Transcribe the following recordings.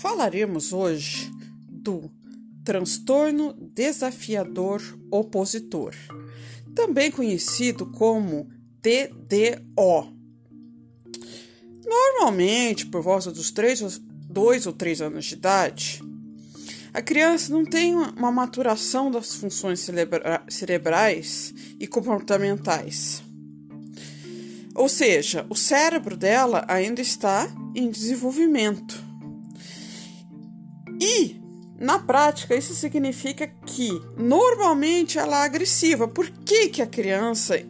falaremos hoje do transtorno desafiador opositor, também conhecido como TDO. Normalmente, por volta dos 3, 2 ou 3 anos de idade, a criança não tem uma maturação das funções cerebra cerebrais e comportamentais. Ou seja, o cérebro dela ainda está em desenvolvimento. E, na prática, isso significa que normalmente ela é agressiva. Por que, que a criança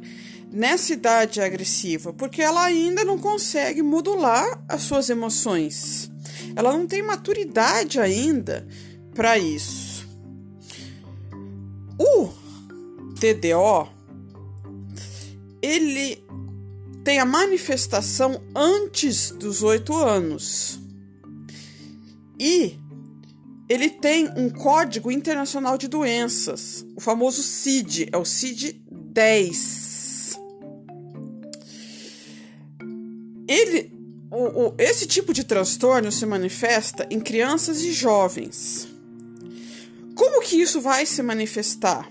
nessa idade é agressiva? Porque ela ainda não consegue modular as suas emoções. Ela não tem maturidade ainda para isso. O TDO ele tem a manifestação antes dos oito anos. E ele tem um código internacional de doenças, o famoso CID, é o CID 10. Ele, o, o, esse tipo de transtorno se manifesta em crianças e jovens. Como que isso vai se manifestar?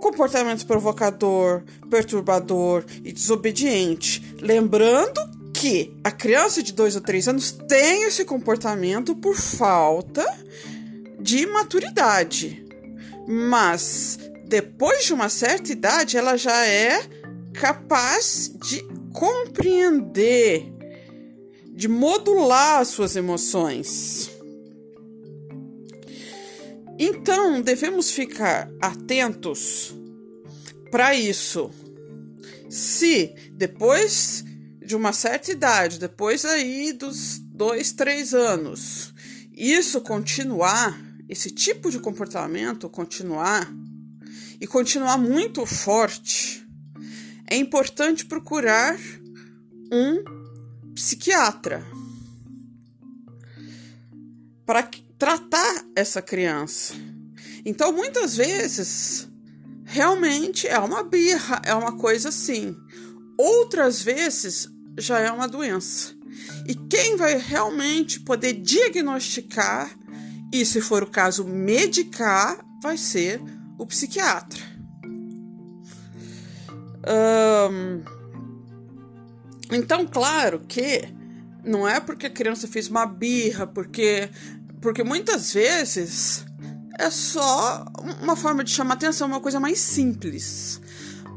Comportamento provocador, perturbador e desobediente. Lembrando que a criança de 2 ou 3 anos tem esse comportamento por falta de maturidade. Mas depois de uma certa idade, ela já é capaz de compreender, de modular as suas emoções. Então, devemos ficar atentos para isso. Se depois de uma certa idade, depois aí dos dois, três anos, isso continuar, esse tipo de comportamento continuar e continuar muito forte, é importante procurar um psiquiatra para tratar essa criança. Então, muitas vezes, realmente é uma birra, é uma coisa assim. Outras vezes, já é uma doença. E quem vai realmente poder diagnosticar e, se for o caso, medicar, vai ser o psiquiatra. Então, claro que não é porque a criança fez uma birra, porque, porque muitas vezes é só uma forma de chamar atenção, uma coisa mais simples.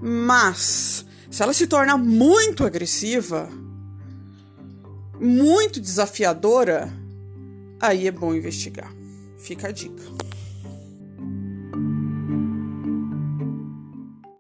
Mas se ela se torna muito agressiva, muito desafiadora, aí é bom investigar. Fica a dica.